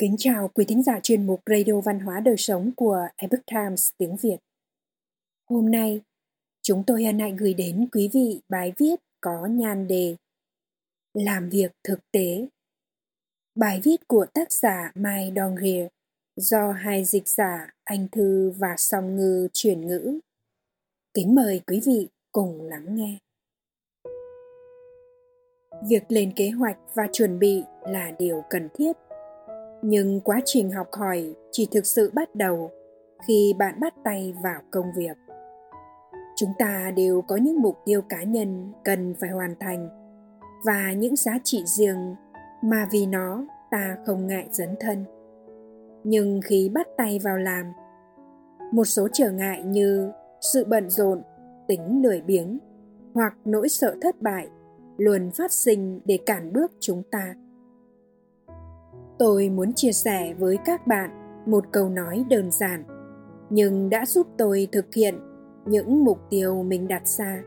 Kính chào quý thính giả chuyên mục Radio Văn hóa Đời Sống của Epoch Times tiếng Việt. Hôm nay, chúng tôi hân hạnh gửi đến quý vị bài viết có nhan đề Làm việc thực tế. Bài viết của tác giả Mai Dongrier do hai dịch giả Anh Thư và Song Ngư chuyển ngữ. Kính mời quý vị cùng lắng nghe. Việc lên kế hoạch và chuẩn bị là điều cần thiết nhưng quá trình học hỏi chỉ thực sự bắt đầu khi bạn bắt tay vào công việc. Chúng ta đều có những mục tiêu cá nhân cần phải hoàn thành và những giá trị riêng mà vì nó ta không ngại dấn thân. Nhưng khi bắt tay vào làm, một số trở ngại như sự bận rộn, tính lười biếng hoặc nỗi sợ thất bại luôn phát sinh để cản bước chúng ta tôi muốn chia sẻ với các bạn một câu nói đơn giản, nhưng đã giúp tôi thực hiện những mục tiêu mình đặt ra,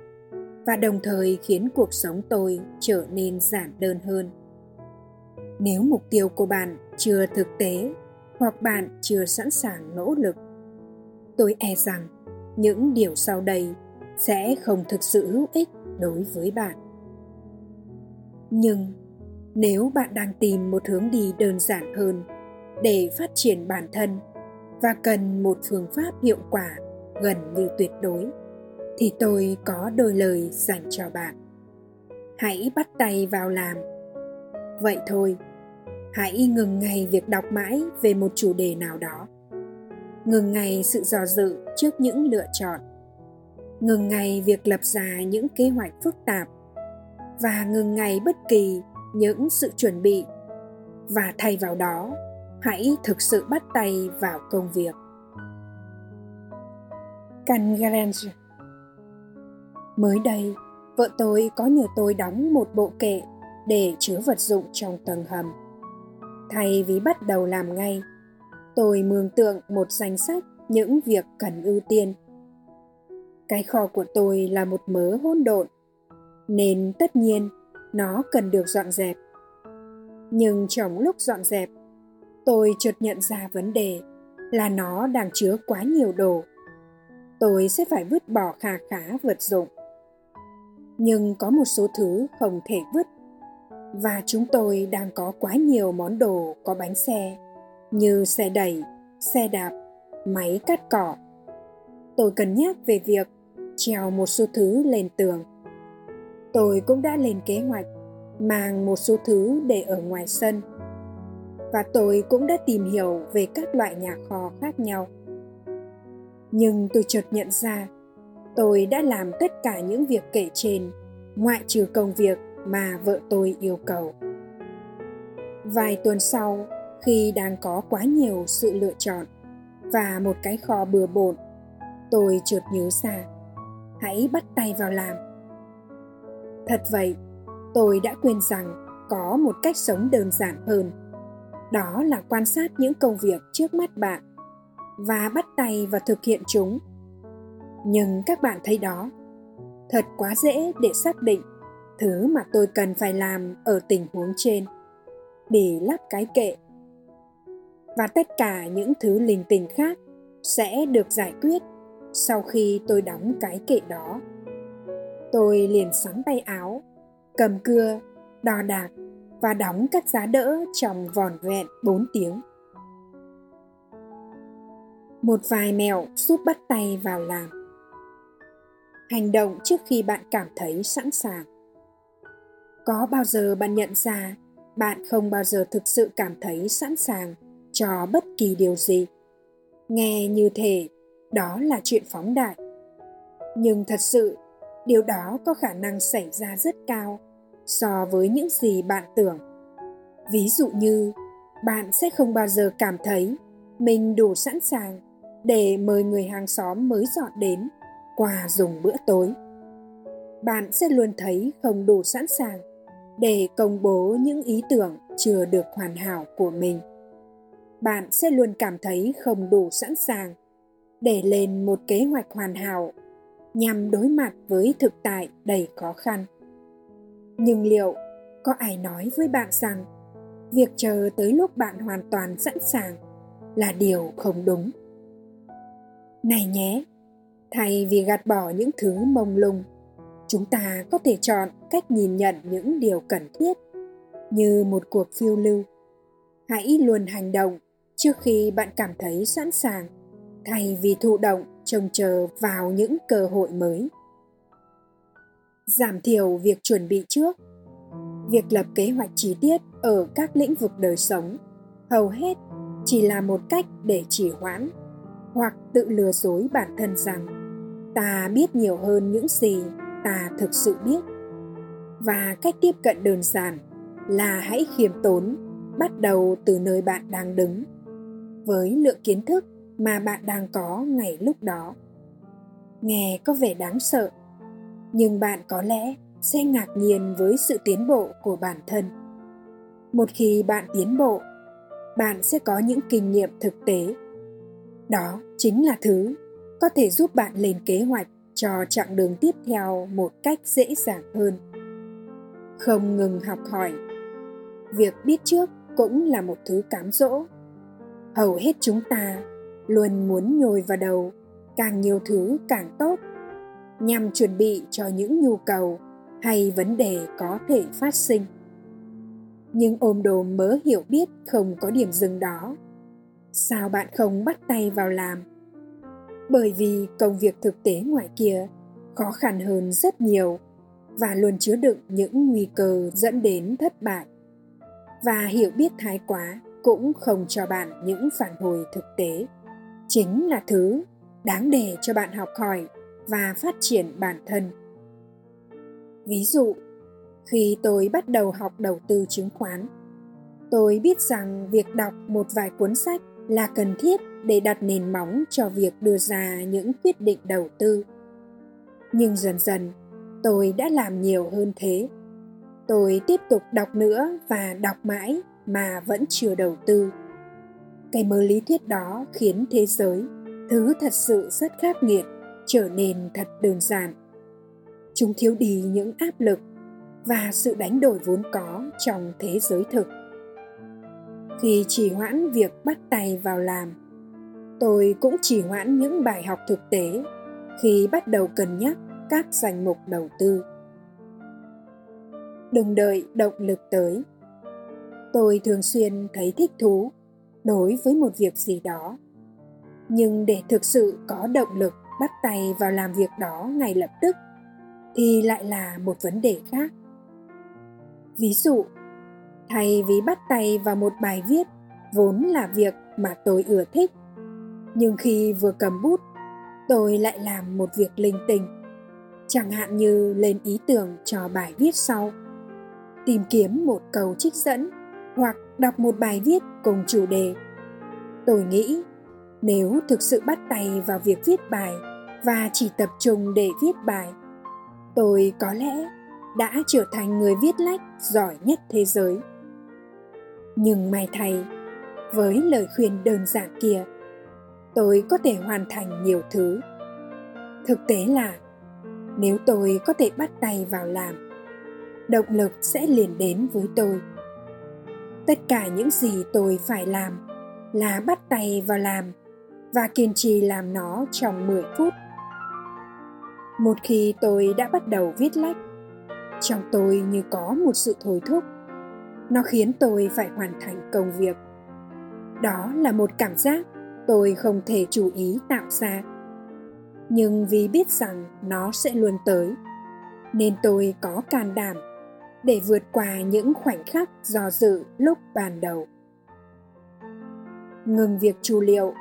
và đồng thời khiến cuộc sống tôi trở nên giản đơn hơn. Nếu mục tiêu của bạn chưa thực tế hoặc bạn chưa sẵn sàng nỗ lực, tôi e rằng những điều sau đây sẽ không thực sự hữu ích đối với bạn. Nhưng nếu bạn đang tìm một hướng đi đơn giản hơn để phát triển bản thân và cần một phương pháp hiệu quả gần như tuyệt đối, thì tôi có đôi lời dành cho bạn. Hãy bắt tay vào làm. Vậy thôi, hãy ngừng ngay việc đọc mãi về một chủ đề nào đó. Ngừng ngay sự dò dự trước những lựa chọn. Ngừng ngay việc lập ra những kế hoạch phức tạp. Và ngừng ngay bất kỳ những sự chuẩn bị và thay vào đó hãy thực sự bắt tay vào công việc Can Mới đây, vợ tôi có nhờ tôi đóng một bộ kệ để chứa vật dụng trong tầng hầm. Thay vì bắt đầu làm ngay, tôi mường tượng một danh sách những việc cần ưu tiên. Cái kho của tôi là một mớ hỗn độn, nên tất nhiên nó cần được dọn dẹp. Nhưng trong lúc dọn dẹp, tôi chợt nhận ra vấn đề là nó đang chứa quá nhiều đồ. Tôi sẽ phải vứt bỏ khà khá vật dụng. Nhưng có một số thứ không thể vứt. Và chúng tôi đang có quá nhiều món đồ, có bánh xe, như xe đẩy, xe đạp, máy cắt cỏ. Tôi cân nhắc về việc treo một số thứ lên tường tôi cũng đã lên kế hoạch, mang một số thứ để ở ngoài sân. Và tôi cũng đã tìm hiểu về các loại nhà kho khác nhau. Nhưng tôi chợt nhận ra, tôi đã làm tất cả những việc kể trên, ngoại trừ công việc mà vợ tôi yêu cầu. Vài tuần sau, khi đang có quá nhiều sự lựa chọn và một cái kho bừa bộn, tôi chợt nhớ ra, hãy bắt tay vào làm thật vậy, tôi đã quên rằng có một cách sống đơn giản hơn. Đó là quan sát những công việc trước mắt bạn và bắt tay vào thực hiện chúng. Nhưng các bạn thấy đó, thật quá dễ để xác định thứ mà tôi cần phải làm ở tình huống trên để lắp cái kệ. Và tất cả những thứ linh tinh khác sẽ được giải quyết sau khi tôi đóng cái kệ đó tôi liền sắn tay áo cầm cưa, đo đạc và đóng các giá đỡ trong vòn vẹn 4 tiếng. Một vài mẹo giúp bắt tay vào làm. Hành động trước khi bạn cảm thấy sẵn sàng. Có bao giờ bạn nhận ra bạn không bao giờ thực sự cảm thấy sẵn sàng cho bất kỳ điều gì? Nghe như thể đó là chuyện phóng đại. Nhưng thật sự điều đó có khả năng xảy ra rất cao so với những gì bạn tưởng. Ví dụ như, bạn sẽ không bao giờ cảm thấy mình đủ sẵn sàng để mời người hàng xóm mới dọn đến qua dùng bữa tối. Bạn sẽ luôn thấy không đủ sẵn sàng để công bố những ý tưởng chưa được hoàn hảo của mình. Bạn sẽ luôn cảm thấy không đủ sẵn sàng để lên một kế hoạch hoàn hảo nhằm đối mặt với thực tại đầy khó khăn. Nhưng liệu có ai nói với bạn rằng việc chờ tới lúc bạn hoàn toàn sẵn sàng là điều không đúng? Này nhé, thay vì gạt bỏ những thứ mông lung, chúng ta có thể chọn cách nhìn nhận những điều cần thiết như một cuộc phiêu lưu. Hãy luôn hành động trước khi bạn cảm thấy sẵn sàng thay vì thụ động trông chờ vào những cơ hội mới. Giảm thiểu việc chuẩn bị trước. Việc lập kế hoạch chi tiết ở các lĩnh vực đời sống, hầu hết chỉ là một cách để trì hoãn hoặc tự lừa dối bản thân rằng, ta biết nhiều hơn những gì ta thực sự biết. Và cách tiếp cận đơn giản là hãy khiêm tốn, bắt đầu từ nơi bạn đang đứng. Với lượng kiến thức mà bạn đang có ngày lúc đó. Nghe có vẻ đáng sợ, nhưng bạn có lẽ sẽ ngạc nhiên với sự tiến bộ của bản thân. Một khi bạn tiến bộ, bạn sẽ có những kinh nghiệm thực tế. Đó chính là thứ có thể giúp bạn lên kế hoạch cho chặng đường tiếp theo một cách dễ dàng hơn. Không ngừng học hỏi, việc biết trước cũng là một thứ cám dỗ. Hầu hết chúng ta luôn muốn nhồi vào đầu, càng nhiều thứ càng tốt. Nhằm chuẩn bị cho những nhu cầu hay vấn đề có thể phát sinh. Nhưng ôm đồm mớ hiểu biết không có điểm dừng đó. Sao bạn không bắt tay vào làm? Bởi vì công việc thực tế ngoài kia khó khăn hơn rất nhiều và luôn chứa đựng những nguy cơ dẫn đến thất bại. Và hiểu biết thái quá cũng không cho bạn những phản hồi thực tế chính là thứ đáng để cho bạn học hỏi và phát triển bản thân. Ví dụ, khi tôi bắt đầu học đầu tư chứng khoán, tôi biết rằng việc đọc một vài cuốn sách là cần thiết để đặt nền móng cho việc đưa ra những quyết định đầu tư. Nhưng dần dần, tôi đã làm nhiều hơn thế. Tôi tiếp tục đọc nữa và đọc mãi mà vẫn chưa đầu tư cái mớ lý thuyết đó khiến thế giới, thứ thật sự rất khắc nghiệt, trở nên thật đơn giản. Chúng thiếu đi những áp lực và sự đánh đổi vốn có trong thế giới thực. Khi chỉ hoãn việc bắt tay vào làm, tôi cũng chỉ hoãn những bài học thực tế khi bắt đầu cân nhắc các danh mục đầu tư. Đừng đợi động lực tới. Tôi thường xuyên thấy thích thú đối với một việc gì đó. Nhưng để thực sự có động lực bắt tay vào làm việc đó ngay lập tức, thì lại là một vấn đề khác. Ví dụ, thay vì bắt tay vào một bài viết vốn là việc mà tôi ưa thích, nhưng khi vừa cầm bút, tôi lại làm một việc linh tinh, chẳng hạn như lên ý tưởng cho bài viết sau, tìm kiếm một câu trích dẫn hoặc đọc một bài viết cùng chủ đề. Tôi nghĩ, nếu thực sự bắt tay vào việc viết bài và chỉ tập trung để viết bài, tôi có lẽ đã trở thành người viết lách giỏi nhất thế giới. Nhưng may thay, với lời khuyên đơn giản kia, tôi có thể hoàn thành nhiều thứ. Thực tế là, nếu tôi có thể bắt tay vào làm, động lực sẽ liền đến với tôi tất cả những gì tôi phải làm là bắt tay vào làm và kiên trì làm nó trong 10 phút. Một khi tôi đã bắt đầu viết lách, trong tôi như có một sự thôi thúc. Nó khiến tôi phải hoàn thành công việc. Đó là một cảm giác tôi không thể chú ý tạo ra. Nhưng vì biết rằng nó sẽ luôn tới, nên tôi có can đảm để vượt qua những khoảnh khắc do dự lúc ban đầu. Ngừng việc chu liệu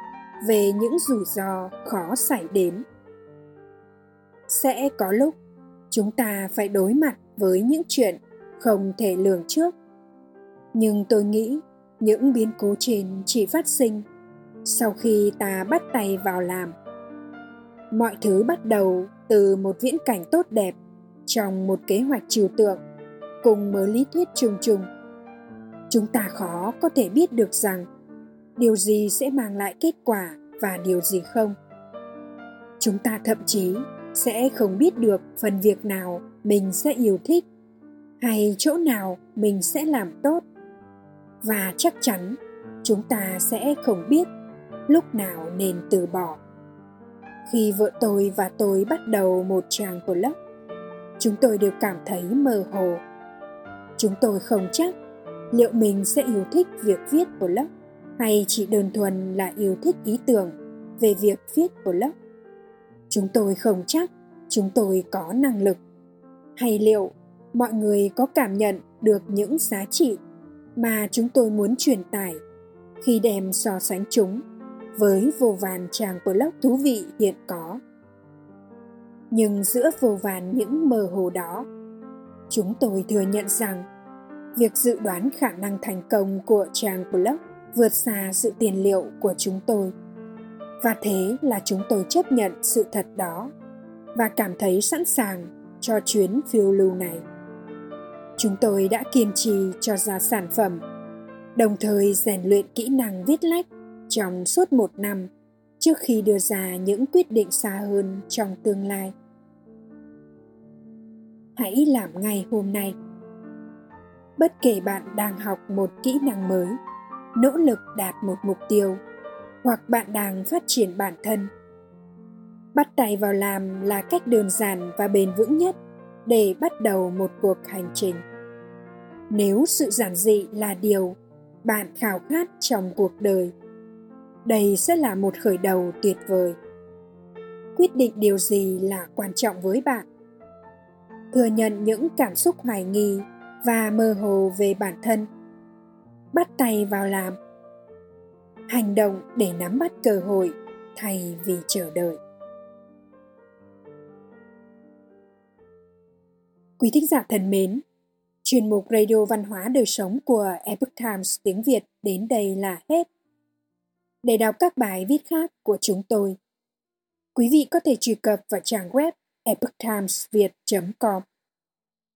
về những rủi ro khó xảy đến. Sẽ có lúc chúng ta phải đối mặt với những chuyện không thể lường trước. Nhưng tôi nghĩ những biến cố trên chỉ phát sinh sau khi ta bắt tay vào làm. Mọi thứ bắt đầu từ một viễn cảnh tốt đẹp trong một kế hoạch trừu tượng cùng mớ lý thuyết chung chung. Chúng ta khó có thể biết được rằng điều gì sẽ mang lại kết quả và điều gì không. Chúng ta thậm chí sẽ không biết được phần việc nào mình sẽ yêu thích hay chỗ nào mình sẽ làm tốt. Và chắc chắn chúng ta sẽ không biết lúc nào nên từ bỏ. Khi vợ tôi và tôi bắt đầu một trang blog, chúng tôi đều cảm thấy mơ hồ chúng tôi không chắc liệu mình sẽ yêu thích việc viết blog hay chỉ đơn thuần là yêu thích ý tưởng về việc viết blog chúng tôi không chắc chúng tôi có năng lực hay liệu mọi người có cảm nhận được những giá trị mà chúng tôi muốn truyền tải khi đem so sánh chúng với vô vàn trang blog thú vị hiện có. Nhưng giữa vô vàn những mơ hồ đó, chúng tôi thừa nhận rằng việc dự đoán khả năng thành công của trang blog vượt xa sự tiền liệu của chúng tôi. Và thế là chúng tôi chấp nhận sự thật đó và cảm thấy sẵn sàng cho chuyến phiêu lưu này. Chúng tôi đã kiên trì cho ra sản phẩm, đồng thời rèn luyện kỹ năng viết lách trong suốt một năm trước khi đưa ra những quyết định xa hơn trong tương lai hãy làm ngay hôm nay bất kể bạn đang học một kỹ năng mới, nỗ lực đạt một mục tiêu, hoặc bạn đang phát triển bản thân. Bắt tay vào làm là cách đơn giản và bền vững nhất để bắt đầu một cuộc hành trình. Nếu sự giản dị là điều bạn khao khát trong cuộc đời, đây sẽ là một khởi đầu tuyệt vời. Quyết định điều gì là quan trọng với bạn? Thừa nhận những cảm xúc hoài nghi và mơ hồ về bản thân bắt tay vào làm hành động để nắm bắt cơ hội thay vì chờ đợi quý thính giả thân mến, chuyên mục radio văn hóa đời sống của epoch times tiếng việt đến đây là hết để đọc các bài viết khác của chúng tôi. Quý vị có thể truy cập vào trang web epochtimesviet.com.